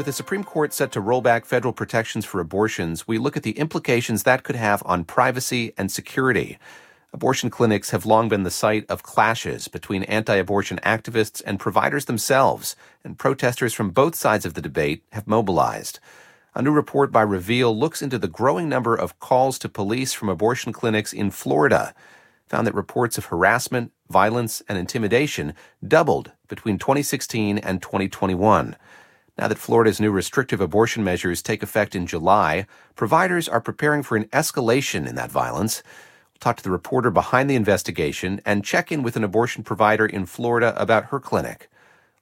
With the Supreme Court set to roll back federal protections for abortions, we look at the implications that could have on privacy and security. Abortion clinics have long been the site of clashes between anti abortion activists and providers themselves, and protesters from both sides of the debate have mobilized. A new report by Reveal looks into the growing number of calls to police from abortion clinics in Florida. Found that reports of harassment, violence, and intimidation doubled between 2016 and 2021. Now that Florida's new restrictive abortion measures take effect in July, providers are preparing for an escalation in that violence. We'll talk to the reporter behind the investigation and check in with an abortion provider in Florida about her clinic.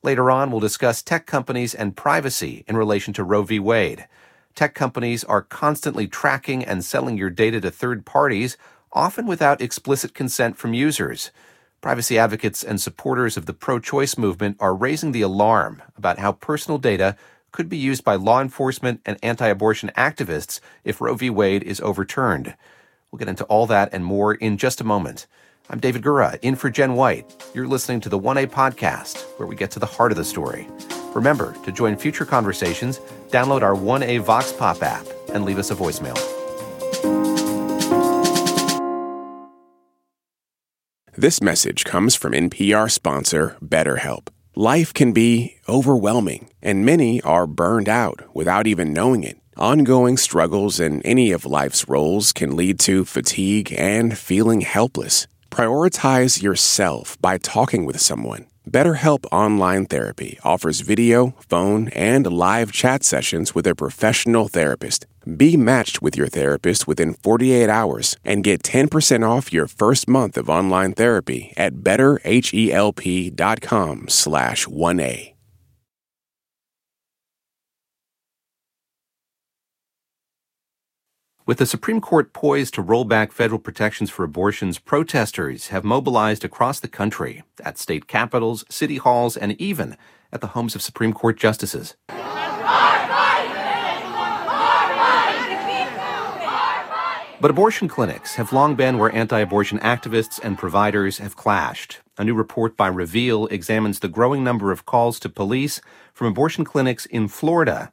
Later on, we'll discuss tech companies and privacy in relation to Roe v. Wade. Tech companies are constantly tracking and selling your data to third parties, often without explicit consent from users. Privacy advocates and supporters of the pro choice movement are raising the alarm about how personal data could be used by law enforcement and anti abortion activists if Roe v. Wade is overturned. We'll get into all that and more in just a moment. I'm David Gura, in for Jen White. You're listening to the 1A podcast, where we get to the heart of the story. Remember, to join future conversations, download our 1A Vox Pop app and leave us a voicemail. This message comes from NPR sponsor BetterHelp. Life can be overwhelming, and many are burned out without even knowing it. Ongoing struggles in any of life's roles can lead to fatigue and feeling helpless. Prioritize yourself by talking with someone. BetterHelp Online Therapy offers video, phone, and live chat sessions with a professional therapist. Be matched with your therapist within 48 hours and get 10% off your first month of online therapy at betterhelp.com slash 1A. With the Supreme Court poised to roll back federal protections for abortions, protesters have mobilized across the country at state capitals, city halls, and even at the homes of Supreme Court justices. But abortion clinics have long been where anti abortion activists and providers have clashed. A new report by Reveal examines the growing number of calls to police from abortion clinics in Florida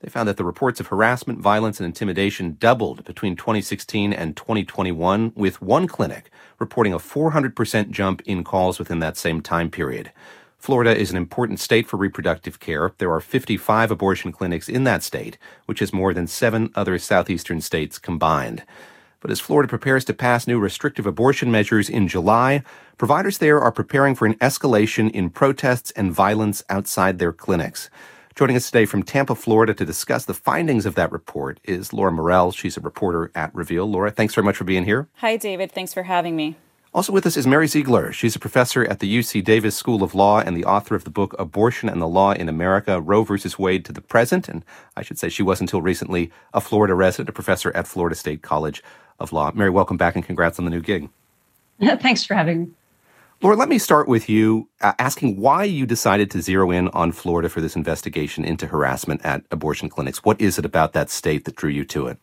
they found that the reports of harassment, violence, and intimidation doubled between 2016 and 2021, with one clinic reporting a 400% jump in calls within that same time period. Florida is an important state for reproductive care. There are 55 abortion clinics in that state, which is more than seven other southeastern states combined. But as Florida prepares to pass new restrictive abortion measures in July, providers there are preparing for an escalation in protests and violence outside their clinics. Joining us today from Tampa, Florida to discuss the findings of that report is Laura Morel. She's a reporter at Reveal. Laura, thanks very much for being here. Hi, David. Thanks for having me. Also with us is Mary Ziegler. She's a professor at the UC Davis School of Law and the author of the book Abortion and the Law in America, Roe versus Wade to the Present. And I should say she was until recently a Florida resident, a professor at Florida State College of Law. Mary, welcome back and congrats on the new gig. Thanks for having me. Laura, let me start with you uh, asking why you decided to zero in on Florida for this investigation into harassment at abortion clinics. What is it about that state that drew you to it?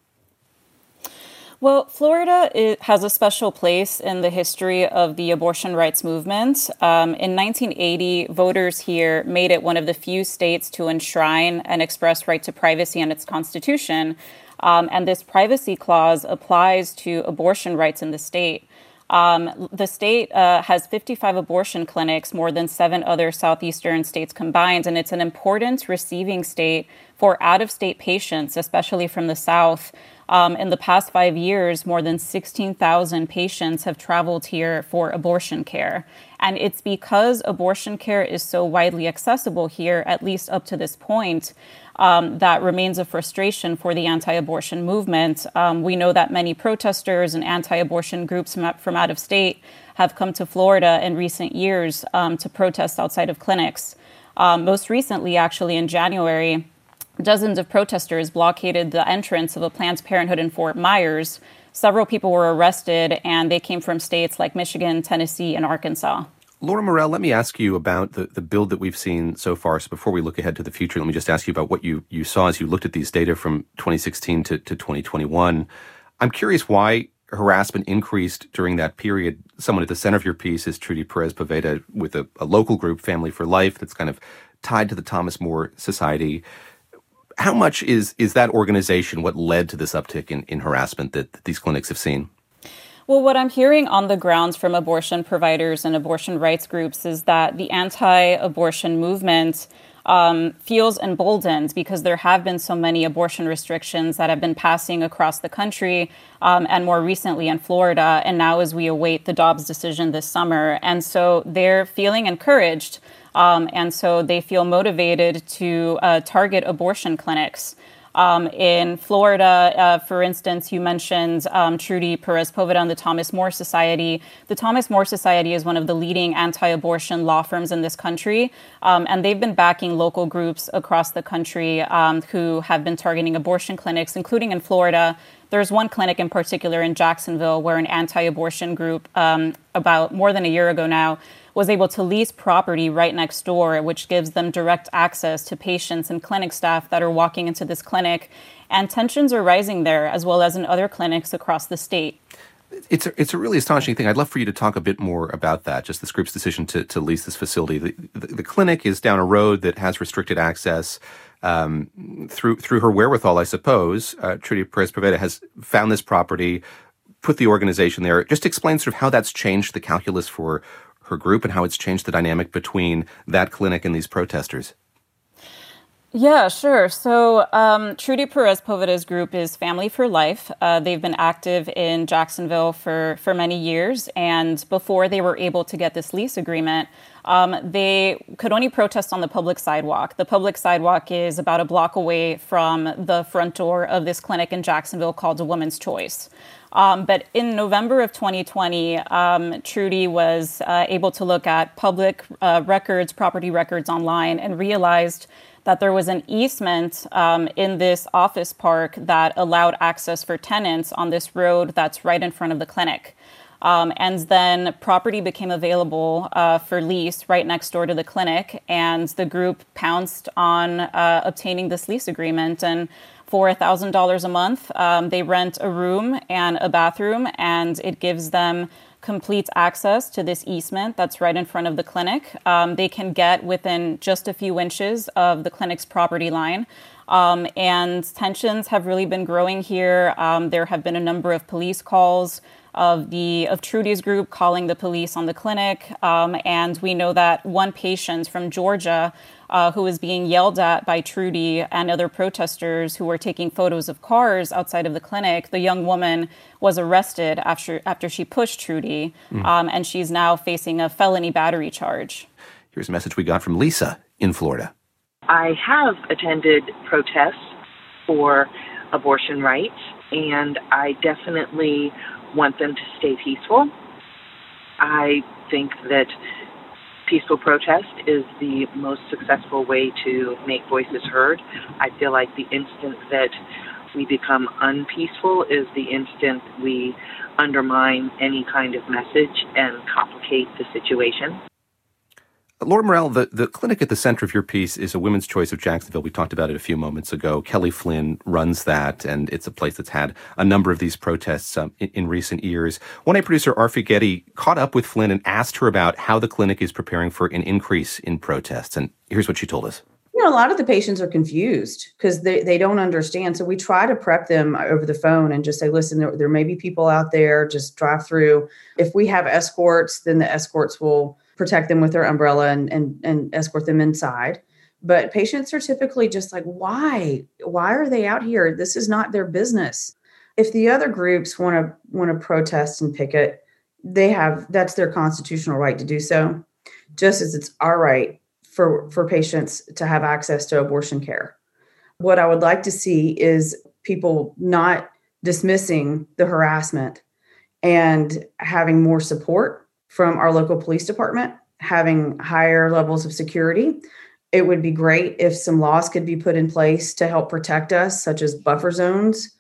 Well, Florida has a special place in the history of the abortion rights movement. Um, in 1980, voters here made it one of the few states to enshrine an express right to privacy in its constitution. Um, and this privacy clause applies to abortion rights in the state. Um, the state uh, has 55 abortion clinics, more than seven other southeastern states combined, and it's an important receiving state for out of state patients, especially from the South. Um, in the past five years, more than 16,000 patients have traveled here for abortion care. And it's because abortion care is so widely accessible here, at least up to this point, um, that remains a frustration for the anti abortion movement. Um, we know that many protesters and anti abortion groups from, out of state have come to Florida in recent years um, to protest outside of clinics. Um, most recently, actually, in January, dozens of protesters blockaded the entrance of a Planned Parenthood in Fort Myers. Several people were arrested, and they came from states like Michigan, Tennessee, and Arkansas. Laura Morel, let me ask you about the, the build that we've seen so far. So before we look ahead to the future, let me just ask you about what you, you saw as you looked at these data from 2016 to, to 2021. I'm curious why harassment increased during that period. Someone at the center of your piece is Trudy Perez Poveda with a, a local group, Family for Life, that's kind of tied to the Thomas More Society. How much is is that organization what led to this uptick in, in harassment that, that these clinics have seen? Well, what I'm hearing on the grounds from abortion providers and abortion rights groups is that the anti abortion movement um, feels emboldened because there have been so many abortion restrictions that have been passing across the country um, and more recently in Florida. And now, as we await the Dobbs decision this summer. And so they're feeling encouraged. Um, and so they feel motivated to uh, target abortion clinics. Um, in Florida, uh, for instance, you mentioned um, Trudy Perez Poveda and the Thomas More Society. The Thomas More Society is one of the leading anti abortion law firms in this country, um, and they've been backing local groups across the country um, who have been targeting abortion clinics, including in Florida. There's one clinic in particular in Jacksonville where an anti abortion group, um, about more than a year ago now, was able to lease property right next door, which gives them direct access to patients and clinic staff that are walking into this clinic. And tensions are rising there, as well as in other clinics across the state. It's a, it's a really astonishing thing. I'd love for you to talk a bit more about that, just this group's decision to, to lease this facility. The, the, the clinic is down a road that has restricted access. Um, through through her wherewithal, I suppose, uh, Trudy Perez Poveda has found this property, put the organization there. Just explain sort of how that's changed the calculus for her group and how it's changed the dynamic between that clinic and these protesters? Yeah, sure. So, um, Trudy Perez Poveda's group is Family for Life. Uh, they've been active in Jacksonville for, for many years. And before they were able to get this lease agreement, um, they could only protest on the public sidewalk. The public sidewalk is about a block away from the front door of this clinic in Jacksonville called A Woman's Choice. Um, but in November of 2020, um, Trudy was uh, able to look at public uh, records, property records online, and realized that there was an easement um, in this office park that allowed access for tenants on this road that's right in front of the clinic. Um, and then property became available uh, for lease right next door to the clinic, and the group pounced on uh, obtaining this lease agreement. And for $1,000 a month. Um, they rent a room and a bathroom, and it gives them complete access to this easement that's right in front of the clinic. Um, they can get within just a few inches of the clinic's property line. Um, and tensions have really been growing here. Um, there have been a number of police calls of the of Trudy's group calling the police on the clinic, um, and we know that one patient from Georgia uh, who was being yelled at by Trudy and other protesters who were taking photos of cars outside of the clinic. The young woman was arrested after after she pushed Trudy, mm. um, and she's now facing a felony battery charge. Here's a message we got from Lisa in Florida. I have attended protests for abortion rights, and I definitely want them to stay peaceful. I think that peaceful protest is the most successful way to make voices heard. I feel like the instant that we become unpeaceful is the instant we undermine any kind of message and complicate the situation. Laura Morel, the, the clinic at the center of your piece is a women's choice of Jacksonville. We talked about it a few moments ago. Kelly Flynn runs that, and it's a place that's had a number of these protests um, in, in, recent years. One A producer Arfie Ghedi caught up with Flynn and asked her about how the clinic is preparing for an increase in protests. And here's what she told us. You know, a lot of the patients are confused because they, they don't understand. So we try to prep them over the phone and just say, listen, there, there may be people out there, just drive through. If we have escorts, then the escorts will protect them with their umbrella and, and, and escort them inside. But patients are typically just like, why? Why are they out here? This is not their business. If the other groups want to want to protest and picket, they have that's their constitutional right to do so, just as it's our right for for patients to have access to abortion care. What I would like to see is people not dismissing the harassment and having more support from our local police department, having higher levels of security. It would be great if some laws could be put in place to help protect us, such as buffer zones.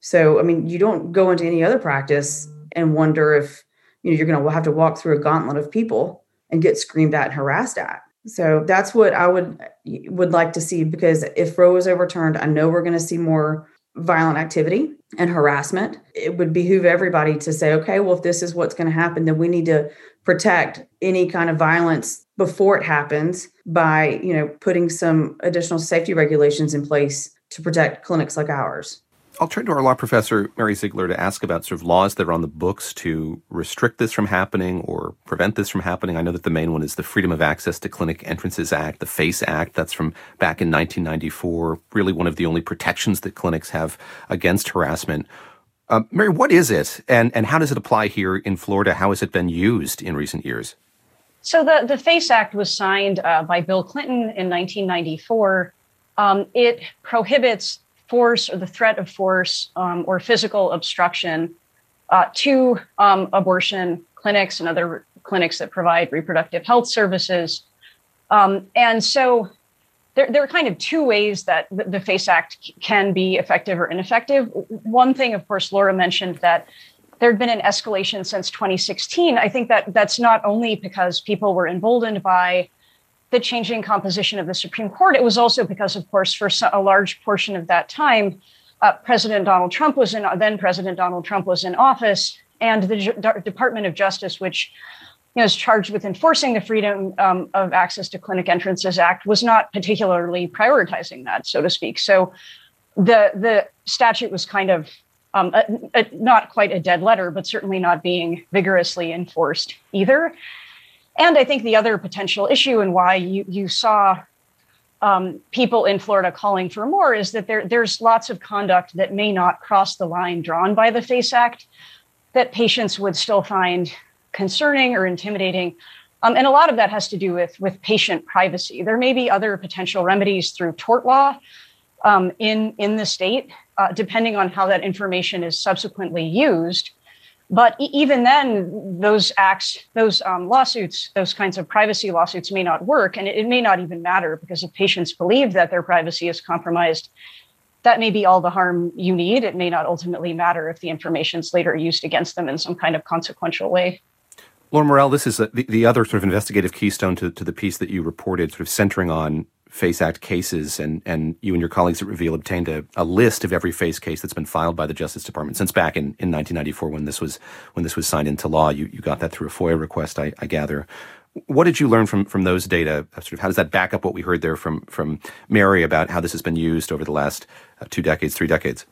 So, I mean, you don't go into any other practice and wonder if you know you're going to have to walk through a gauntlet of people and get screamed at and harassed at. So that's what I would would like to see because if Roe is overturned, I know we're going to see more violent activity and harassment, it would behoove everybody to say, okay, well, if this is what's going to happen, then we need to protect any kind of violence before it happens by, you know, putting some additional safety regulations in place to protect clinics like ours. I'll turn to our law professor, Mary Ziegler, to ask about sort of laws that are on the books to restrict this from happening or prevent this from happening. I know that the main one is the Freedom of Access to Clinic Entrances Act, the FACE Act. That's from back in 1994, really one of the only protections that clinics have against harassment. Uh, Mary, what is it and, and how does it apply here in Florida? How has it been used in recent years? So, the, the FACE Act was signed uh, by Bill Clinton in 1994. Um, it prohibits force or the threat of force um, or physical obstruction uh, to um, abortion clinics and other clinics that provide reproductive health services. Um, and so there, there, are kind of two ways that the, the FACE Act can be effective or ineffective. One thing, of course, Laura mentioned that there had been an escalation since 2016. I think that that's not only because people were emboldened by the changing composition of the Supreme Court, it was also because, of course, for a large portion of that time, uh, President Donald Trump was in then President Donald Trump was in office, and the Department of Justice, which you know, is charged with enforcing the Freedom um, of Access to Clinic Entrances Act, was not particularly prioritizing that, so to speak. So the the statute was kind of um, a, a, not quite a dead letter, but certainly not being vigorously enforced either. And I think the other potential issue and why you, you saw um, people in Florida calling for more is that there, there's lots of conduct that may not cross the line drawn by the FACE Act that patients would still find concerning or intimidating. Um, and a lot of that has to do with, with patient privacy. There may be other potential remedies through tort law um, in, in the state, uh, depending on how that information is subsequently used. But even then, those acts, those um, lawsuits, those kinds of privacy lawsuits may not work. And it, it may not even matter because if patients believe that their privacy is compromised, that may be all the harm you need. It may not ultimately matter if the information is later used against them in some kind of consequential way. Laura Morel, this is a, the, the other sort of investigative keystone to, to the piece that you reported, sort of centering on FACE Act cases, and, and you and your colleagues at Reveal obtained a, a list of every FACE case that's been filed by the Justice Department since back in, in 1994 when this was when this was signed into law. You you got that through a FOIA request, I, I gather. What did you learn from from those data? Sort of how does that back up what we heard there from from Mary about how this has been used over the last uh, two decades, three decades?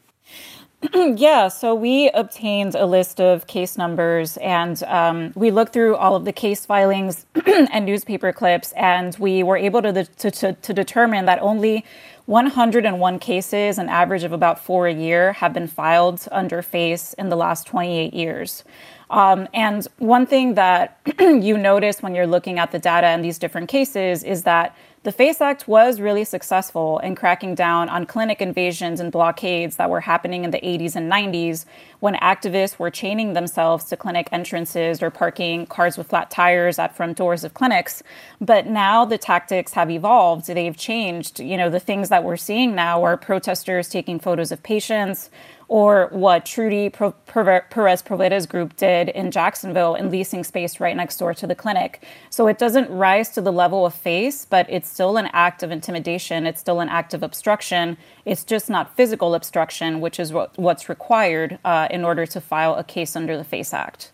yeah, so we obtained a list of case numbers and um, we looked through all of the case filings and newspaper clips, and we were able to, to, to, to, determine that only 101 cases, an average of about four a year, have been filed under FACE in the last 28 years. Um, and one thing that you notice when you're looking at the data in these different cases is that the FACE Act was really successful in cracking down on clinic invasions and blockades that were happening in the 80s and 90s when activists were chaining themselves to clinic entrances or parking cars with flat tires at front doors of clinics. But now the tactics have evolved, they've changed. You know, the things that we're seeing now are protesters taking photos of patients, or what Trudy Perez Poveda's group did in Jacksonville in leasing space right next door to the clinic. So it doesn't rise to the level of FACE, but it's still an act of intimidation. It's still an act of obstruction. It's just not physical obstruction, which is what, what's required uh, in order to file a case under the FACE Act.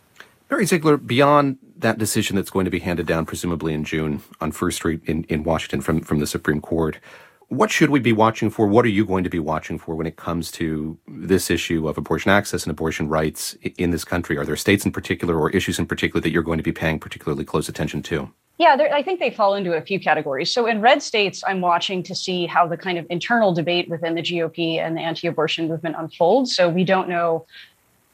Mary Ziegler, beyond that decision that's going to be handed down presumably in June on First Street in, in Washington from, from the Supreme Court, what should we be watching for? What are you going to be watching for when it comes to this issue of abortion access and abortion rights in this country? Are there states in particular or issues in particular that you're going to be paying particularly close attention to? Yeah, I think they fall into a few categories. So in red states, I'm watching to see how the kind of internal debate within the GOP and the anti abortion movement unfolds. So we don't know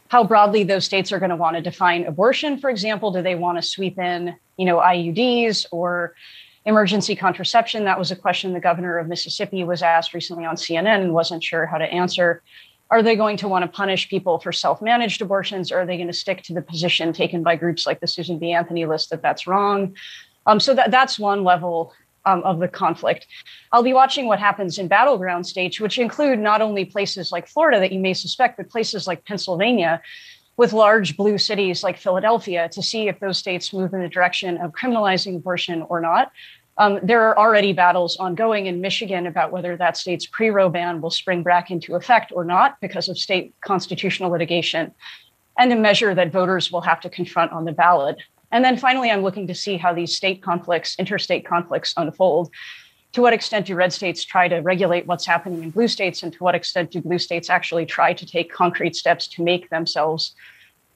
how broadly those states are going to want to define abortion, for example. Do they want to sweep in, you know, IUDs or emergency contraception. That was a question the governor of Mississippi was asked recently on CNN and wasn't sure how to answer. Are they going to want to punish people for self managed abortions? Or are they going to stick to the position taken by groups like the Susan B. Anthony list that that's wrong? Um, so that, that's one level um, of the conflict. I'll be watching what happens in battleground states, which include not only places like Florida that you may suspect, but places like Pennsylvania with large blue cities like Philadelphia to see if those states move in the direction of criminalizing abortion or not. Um, there are already battles ongoing in Michigan about whether that state's pre Roe ban will spring back into effect or not because of state constitutional litigation, and a measure that voters will have to confront on the ballot. And then finally, I'm looking to see how these state conflicts, interstate conflicts unfold. To what extent do red states try to regulate what's happening in blue states, and to what extent do blue states actually try to take concrete steps to make themselves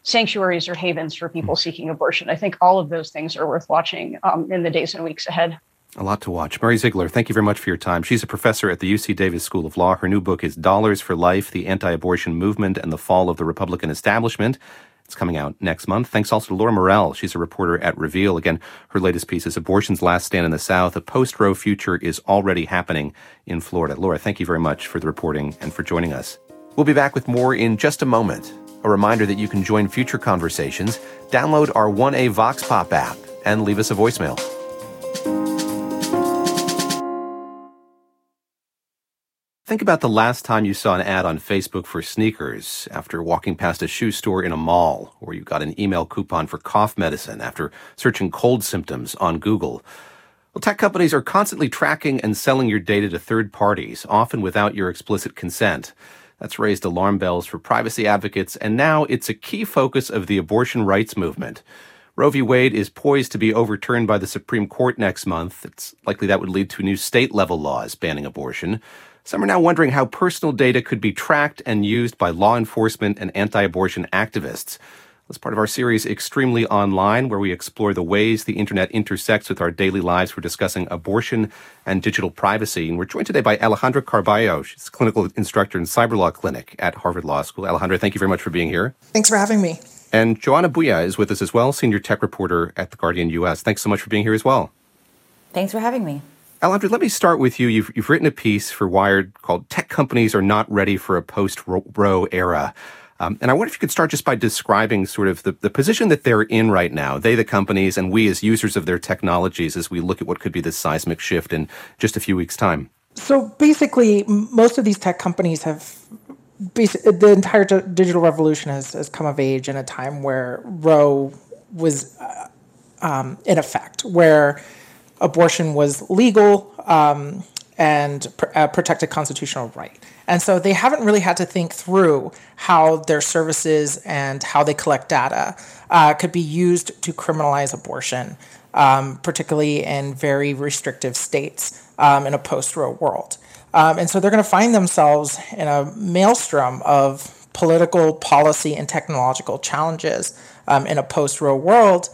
sanctuaries or havens for people seeking abortion? I think all of those things are worth watching um, in the days and weeks ahead. A lot to watch. Mary Ziegler, thank you very much for your time. She's a professor at the UC Davis School of Law. Her new book is Dollars for Life The Anti Abortion Movement and the Fall of the Republican Establishment. It's coming out next month. Thanks also to Laura Morel. She's a reporter at Reveal. Again, her latest piece is Abortion's Last Stand in the South. A post Roe future is already happening in Florida. Laura, thank you very much for the reporting and for joining us. We'll be back with more in just a moment. A reminder that you can join future conversations. Download our 1A Vox Pop app and leave us a voicemail. Think about the last time you saw an ad on Facebook for sneakers after walking past a shoe store in a mall, or you got an email coupon for cough medicine after searching cold symptoms on Google. Well, tech companies are constantly tracking and selling your data to third parties, often without your explicit consent. That's raised alarm bells for privacy advocates, and now it's a key focus of the abortion rights movement. Roe v. Wade is poised to be overturned by the Supreme Court next month. It's likely that would lead to new state level laws banning abortion. Some are now wondering how personal data could be tracked and used by law enforcement and anti abortion activists. As part of our series Extremely Online, where we explore the ways the internet intersects with our daily lives, we're discussing abortion and digital privacy. And we're joined today by Alejandra Caraballo. She's a clinical instructor in cyber law clinic at Harvard Law School. Alejandra, thank you very much for being here. Thanks for having me. And Johana Bhuiyan is with us as well, senior tech reporter at The Guardian US. Thanks so much for being here as well. Thanks for having me. Alejandra, let me start with you. You've, you've written a piece for Wired called Tech Companies Are Not Ready for a Post Roe Era. Um, and I wonder if you could start just by describing sort of the, the position that they're in right now, they, the companies, and we as users of their technologies as we look at what could be this seismic shift in just a few weeks' time. So basically, most of these tech companies have the entire digital revolution has, has come of age in a time where Roe was uh, um, in effect, where abortion was legal um, and pr- a protected constitutional right. And so they haven't really had to think through how their services and how they collect data uh, could be used to criminalize abortion, um, particularly in very restrictive states um, in a post Roe world. Um, and so they're going to find themselves in a maelstrom of political, policy, and technological challenges um, in a post Roe world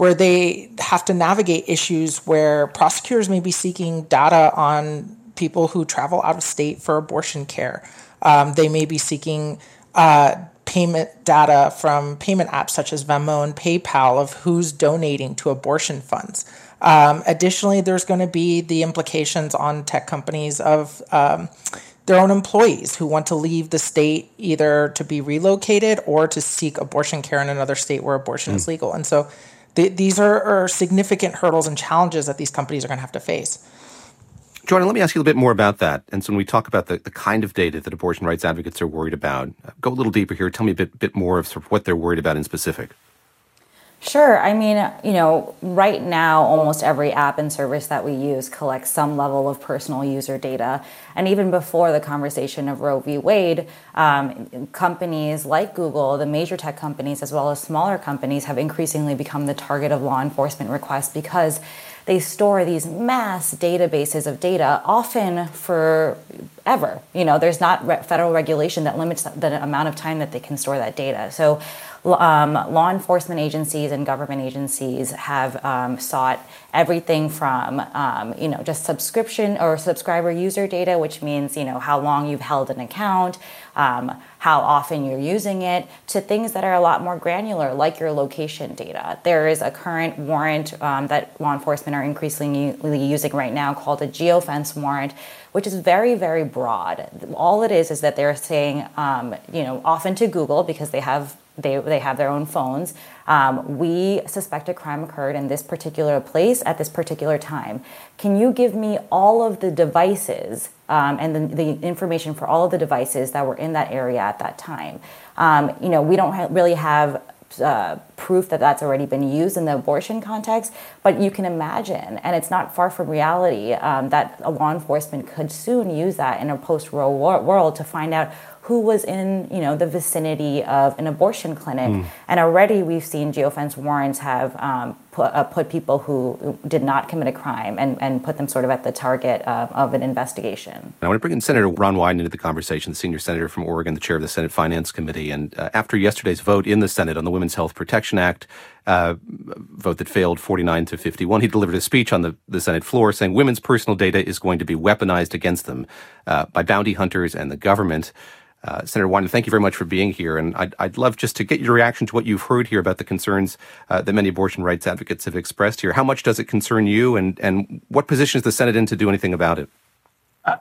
where they have to navigate issues where prosecutors may be seeking data on people who travel out of state for abortion care. Um, they may be seeking uh, payment data from payment apps such as Venmo and PayPal of who's donating to abortion funds. Um, additionally, there's going to be the implications on tech companies of um, their own employees who want to leave the state either to be relocated or to seek abortion care in another state where abortion mm. is legal. And so these are, are, significant hurdles and challenges that these companies are going to have to face. Jordan, let me ask you a little bit more about that. And so when we talk about the, the kind of data that abortion rights advocates are worried about, go a little deeper here. Tell me a bit, bit more of, sort of what they're worried about in specific. Sure. I mean, you know, right now, almost every app and service that we use collects some level of personal user data. And even before the conversation of Roe v. Wade, um, companies like Google, the major tech companies, as well as smaller companies, have increasingly become the target of law enforcement requests because they store these mass databases of data, often for ever. You know, there's not re- federal regulation that limits the amount of time that they can store that data. So um, law enforcement agencies and government agencies have um, sought everything from um, you know just subscription or subscriber user data, which means you know how long you've held an account, um, how often you're using it, to things that are a lot more granular, like your location data. There is a current warrant um, that law enforcement are increasingly using right now called a geofence warrant which is very, very broad. All it is is that they're saying, um, you know, often to Google because they have they, they have their own phones. Um, we suspect a crime occurred in this particular place at this particular time. Can you give me all of the devices um, and the, the, information for all of the devices that were in that area at that time? Um, you know, we don't ha- really have uh, proof that that's already been used in the abortion context, but you can imagine, and it's not far from reality, um, that law enforcement could soon use that in a post Roe world to find out who was in you know the vicinity of an abortion clinic. Mm. And already we've seen geofence warrants have um, put, uh, put people who did not commit a crime and, and put them sort of at the target uh, of an investigation. I want to bring in Senator Ron Wyden into the conversation, the senior senator from Oregon, the chair of the Senate Finance Committee. And uh, after yesterday's vote in the Senate on the Women's Health Protection Act, uh, vote that failed 49 to 51, he delivered a speech on the, the Senate floor saying women's personal data is going to be weaponized against them uh, by bounty hunters and the government. Uh, Senator Wyden, thank you very much for being here. And I'd, I'd, love just to get your reaction to what you've heard here about the concerns uh, that many abortion rights advocates have expressed here. How much does it concern you, and, and what position is the Senate in to do anything about it?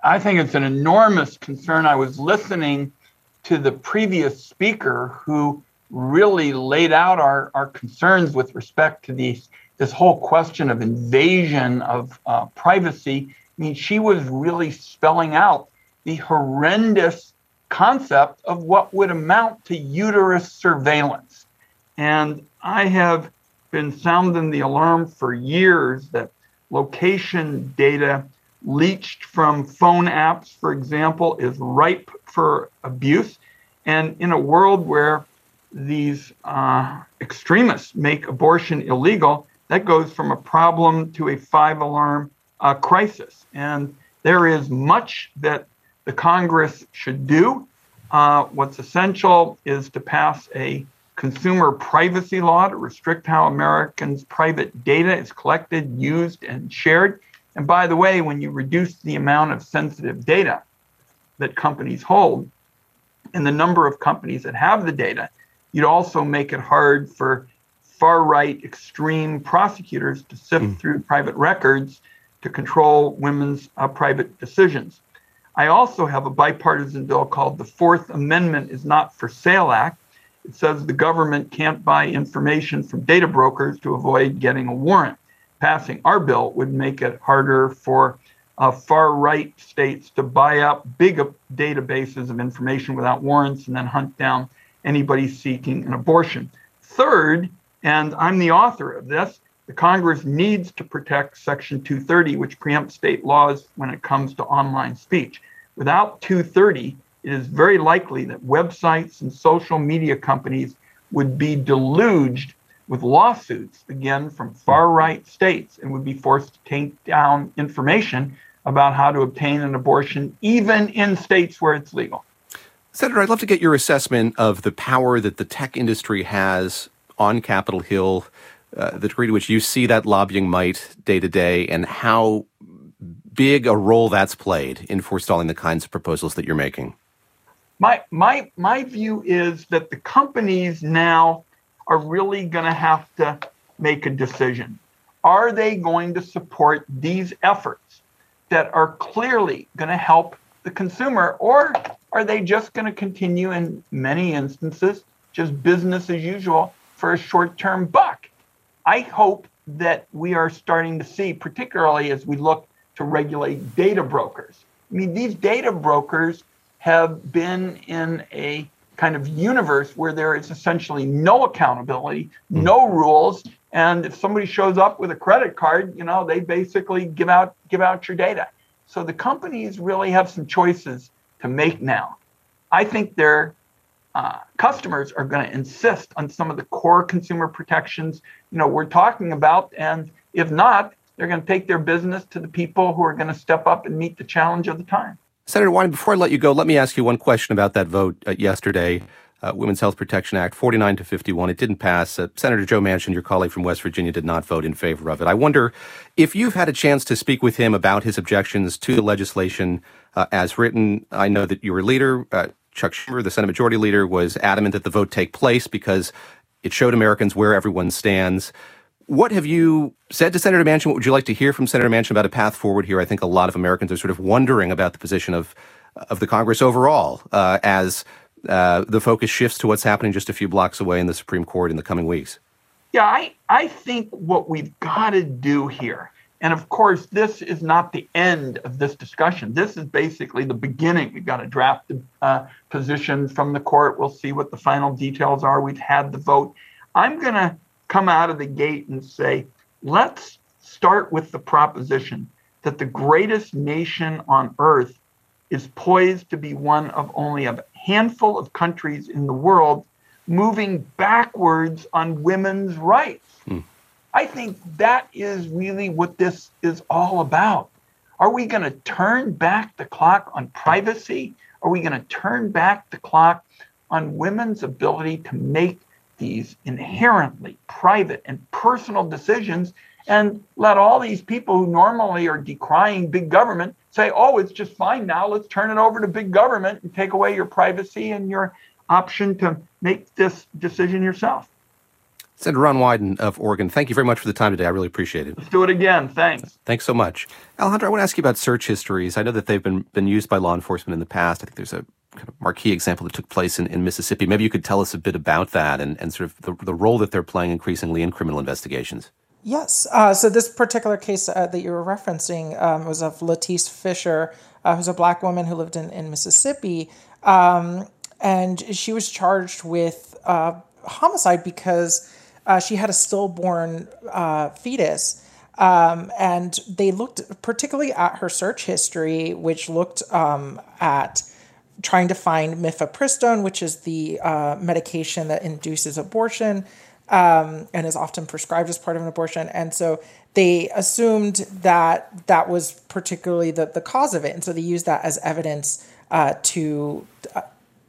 I think it's an enormous concern. I was listening to the previous speaker who really laid out our, our concerns with respect to these, this whole question of invasion of uh, privacy. I mean, she was really spelling out the horrendous concept of what would amount to uterus surveillance. And I have been sounding the alarm for years that location data leached from phone apps, for example, is ripe for abuse. And in a world where these uh, extremists make abortion illegal, that goes from a problem to a five alarm uh, crisis. And there is much that the Congress should do. Uh, what's essential is to pass a consumer privacy law to restrict how Americans' private data is collected, used, and shared. And by the way, when you reduce the amount of sensitive data that companies hold and the number of companies that have the data, you'd also make it hard for far right extreme prosecutors to sift mm. through private records to control women's uh, private decisions. I also have a bipartisan bill called the Fourth Amendment is Not for Sale Act. It says the government can't buy information from data brokers to avoid getting a warrant. Passing our bill would make it harder for uh, far right states to buy up big databases of information without warrants and then hunt down anybody seeking an abortion. Third, and I'm the author of this, the Congress needs to protect Section 230, which preempts state laws when it comes to online speech. Without 230, it is very likely that websites and social media companies would be deluged with lawsuits, again, from far right states, and would be forced to take down information about how to obtain an abortion, even in states where it's legal. Senator, I'd love to get your assessment of the power that the tech industry has on Capitol Hill, uh, the degree to which you see that lobbying might day to day, and how big a role that's played in forestalling the kinds of proposals that you're making? My my my view is that the companies now are really going to have to make a decision. Are they going to support these efforts that are clearly going to help the consumer, or are they just going to continue in many instances just business as usual for a short-term buck? I hope that we are starting to see, particularly as we look to regulate data brokers. I mean, these data brokers have been in a kind of universe where there is essentially no accountability, mm. no rules, and if somebody shows up with a credit card, you know, they basically give out give out your data. So the companies really have some choices to make now. I think their uh, customers are going to insist on some of the core consumer protections, you know, we're talking about, and if not, they're going to take their business to the people who are going to step up and meet the challenge of the time. Senator Wyden, before I let you go, let me ask you one question about that vote uh, yesterday. Uh, Women's Health Protection Act, 49 to 51. It didn't pass. Uh, Senator Joe Manchin, your colleague from West Virginia, did not vote in favor of it. I wonder if you've had a chance to speak with him about his objections to the legislation uh, as written. I know that your leader, uh, Chuck Schumer, the Senate Majority Leader, was adamant that the vote take place because it showed Americans where everyone stands. What have you said to Senator Manchin? What would you like to hear from Senator Manchin about a path forward here? I think a lot of Americans are sort of wondering about the position of of the Congress overall uh, as uh, the focus shifts to what's happening just a few blocks away in the Supreme Court in the coming weeks. Yeah, I, I think what we've got to do here, and of course, this is not the end of this discussion. This is basically the beginning. We've got to draft the uh, position from the court. We'll see what the final details are. We've had the vote. I'm going to come out of the gate and say, let's start with the proposition that the greatest nation on earth is poised to be one of only a handful of countries in the world moving backwards on women's rights. Mm. I think that is really what this is all about. Are we going to turn back the clock on privacy? Are we going to turn back the clock on women's ability to make these inherently private and personal decisions and let all these people who normally are decrying big government say, oh, it's just fine now. Let's turn it over to big government and take away your privacy and your option to make this decision yourself. Senator Ron Wyden of Oregon, thank you very much for the time today. I really appreciate it. Let's do it again. Thanks. Thanks so much. Alejandra, I want to ask you about search histories. I know that they've been, been used by law enforcement in the past. I think there's a kind of marquee example that took place in, in Mississippi. Maybe you could tell us a bit about that and, and sort of the, the role that they're playing increasingly in criminal investigations. Yes. Uh, so this particular case uh, that you were referencing um, was of Latice Fisher, uh, who's a black woman who lived in, in Mississippi. Um, and she was charged with uh, homicide because uh, she had a stillborn uh, fetus. Um, and they looked particularly at her search history, which looked um, at trying to find mifepristone, which is the uh, medication that induces abortion um, and is often prescribed as part of an abortion. And so they assumed that that was particularly the, the cause of it. And so they used that as evidence uh, to uh,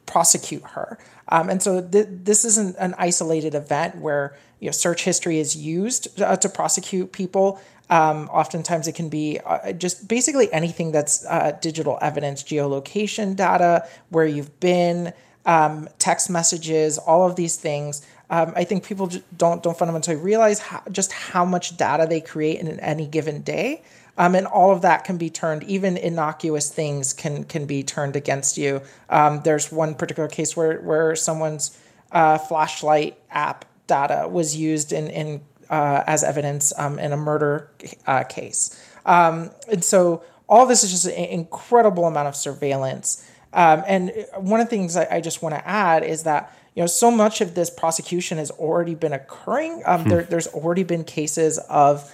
prosecute her. Um, and so th- this isn't an isolated event where you know search history is used uh, to prosecute people. Um, oftentimes, it can be uh, just basically anything that's uh, digital evidence, geolocation data, where you've been, um, text messages, all of these things. Um, I think people don't don't fundamentally realize how, just how much data they create in any given day. Um, and all of that can be turned, even innocuous things can can be turned against you. Um, there's one particular case where where someone's uh, flashlight app data was used in in uh, as evidence um, in a murder uh, case, um, and so all this is just an incredible amount of surveillance. Um, and one of the things I, I just want to add is that you know so much of this prosecution has already been occurring. Um, hmm. there, there's already been cases of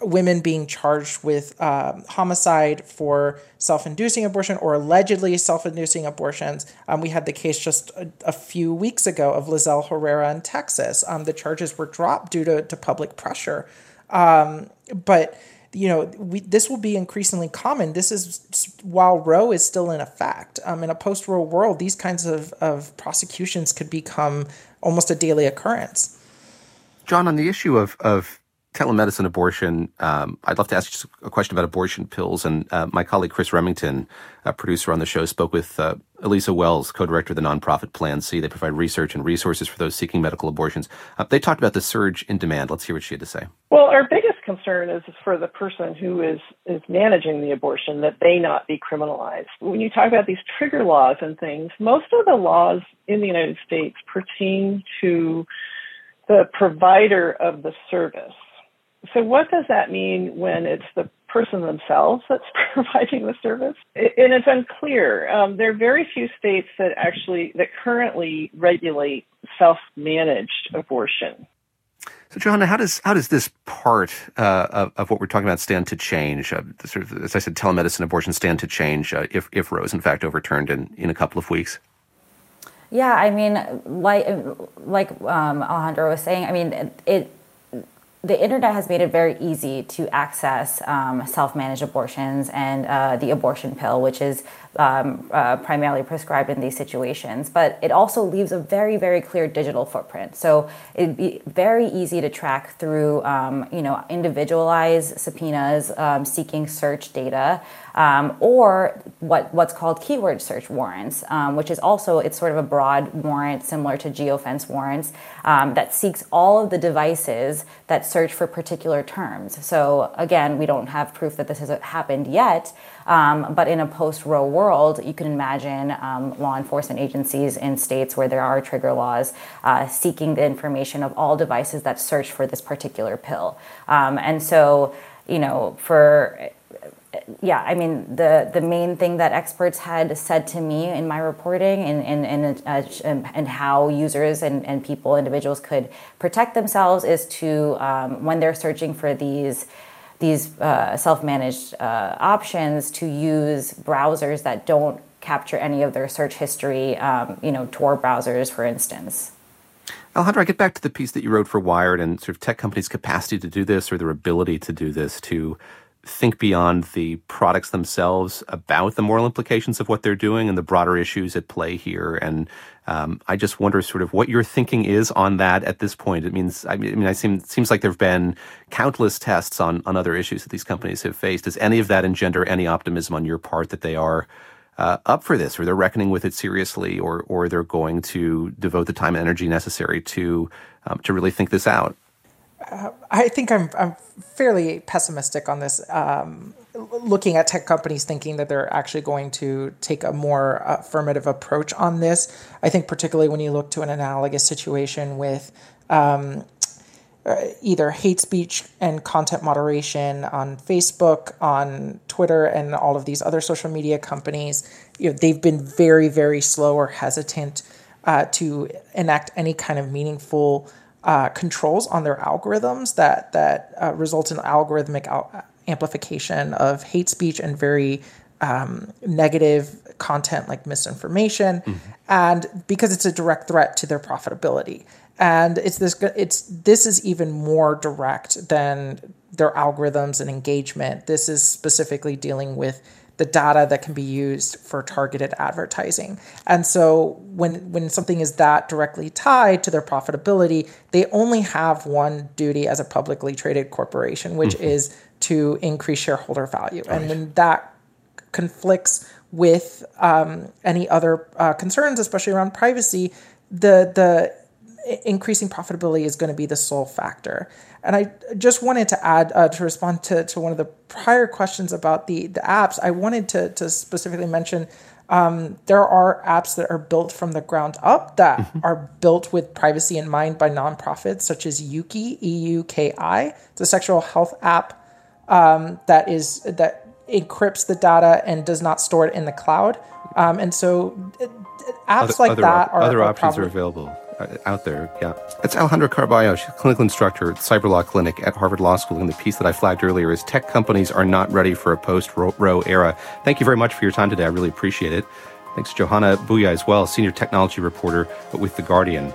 women being charged with um, homicide for self-inducing abortion or allegedly self-inducing abortions. Um, we had the case just a, a, few weeks ago of Lizelle Herrera in Texas. Um, the charges were dropped due to, to public pressure. Um, but you know, we, this will be increasingly common. This is while Roe is still in effect. Um, in a post-Roe world, these kinds of, of prosecutions could become almost a daily occurrence. John, on the issue of, of telemedicine abortion, um, I'd love to ask you a question about abortion pills. And uh, my colleague Chris Remington, a producer on the show, spoke with uh, Elisa Wells, co-director of the nonprofit Plan C. They provide research and resources for those seeking medical abortions. Uh, they talked about the surge in demand. Let's hear what she had to say. Well, our biggest concern is for the person who is is managing the abortion that they not be criminalized. When you talk about these trigger laws and things, most of the laws in the United States pertain to the provider of the service so what does that mean when it's the person themselves that's providing the service? And it's unclear. Um, there are very few states that actually that currently regulate self-managed abortion. So, Johana, how does how does this part uh, of, of, what we're talking about stand to change? Uh, sort of, as I said, telemedicine abortion stand to change uh, if if Roe is in fact overturned in, in a couple of weeks. Yeah, I mean, like like um, Alejandra was saying, I mean, it the internet has made it very easy to access um, self-managed abortions and uh, the abortion pill, which is um, uh, primarily prescribed in these situations. But it also leaves a very, very clear digital footprint. So it'd be very easy to track through, um, you know, individualized subpoenas um, seeking search data um, or what what's called keyword search warrants, um, which is also it's sort of a broad warrant similar to geofence warrants um, that seeks all of the devices that search for particular terms. So again, we don't have proof that this has happened yet, um, but in a post-Roe world, you can imagine um, law enforcement agencies in states where there are trigger laws uh, seeking the information of all devices that search for this particular pill, um, and so you know for yeah, I mean, the, the main thing that experts had said to me in my reporting and, and, and, uh, and how users and, and people, individuals could protect themselves is to, um, when they're searching for these, these uh, self-managed uh, options, to use browsers that don't capture any of their search history, um, you know, Tor browsers, for instance. Alejandra, I get back to the piece that you wrote for Wired and sort of tech companies' capacity to do this or their ability to do this to think beyond the products themselves about the moral implications of what they're doing and the broader issues at play here. And um, I just wonder sort of what your thinking is on that at this point. It means, I mean, I mean, it seem, seems like there have been countless tests on, on other issues that these companies have faced. Does any of that engender any optimism on your part that they are uh, up for this or they're reckoning with it seriously or, or they're going to devote the time and energy necessary to, um, to really think this out? Uh, I think I'm, I'm fairly pessimistic on this. Um, looking at tech companies thinking that they're actually going to take a more affirmative approach on this. I think, particularly when you look to an analogous situation with um, uh, either hate speech and content moderation on Facebook, on Twitter, and all of these other social media companies, you know, they've been very, very slow or hesitant uh, to enact any kind of meaningful uh, controls on their algorithms that that uh, result in algorithmic al- amplification of hate speech and very um, negative content like misinformation, mm-hmm. and because it's a direct threat to their profitability. And it's this it's this is even more direct than their algorithms and engagement. This is specifically dealing with the data that can be used for targeted advertising. And so when when something is that directly tied to their profitability, they only have one duty as a publicly traded corporation, which mm-hmm. is to increase shareholder value. Right. And when that conflicts with um, any other uh, concerns, especially around privacy, the the increasing profitability is going to be the sole factor. And I just wanted to add uh, to respond to, to one of the prior questions about the, the apps. I wanted to, to specifically mention um, there are apps that are built from the ground up that mm-hmm. are built with privacy in mind by nonprofits, such as Euki E U K I. It's a sexual health app um, that is that encrypts the data and does not store it in the cloud. Um, and so, apps other, like other that are other are options probably, are available. Uh, out there. Yeah. It's Alejandra Caraballo. She's a clinical instructor at Cyber Law Clinic at Harvard Law School. And the piece that I flagged earlier is tech companies are not ready for a post Roe era. Thank you very much for your time today. I really appreciate it. Thanks Johana Bhuiyan as well, senior technology reporter with The Guardian.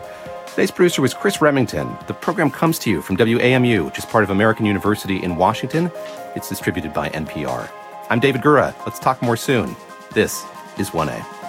Today's producer was Chris Remington. The program comes to you from WAMU, which is part of American University in Washington. It's distributed by NPR. I'm David Gura. Let's talk more soon. This is 1A.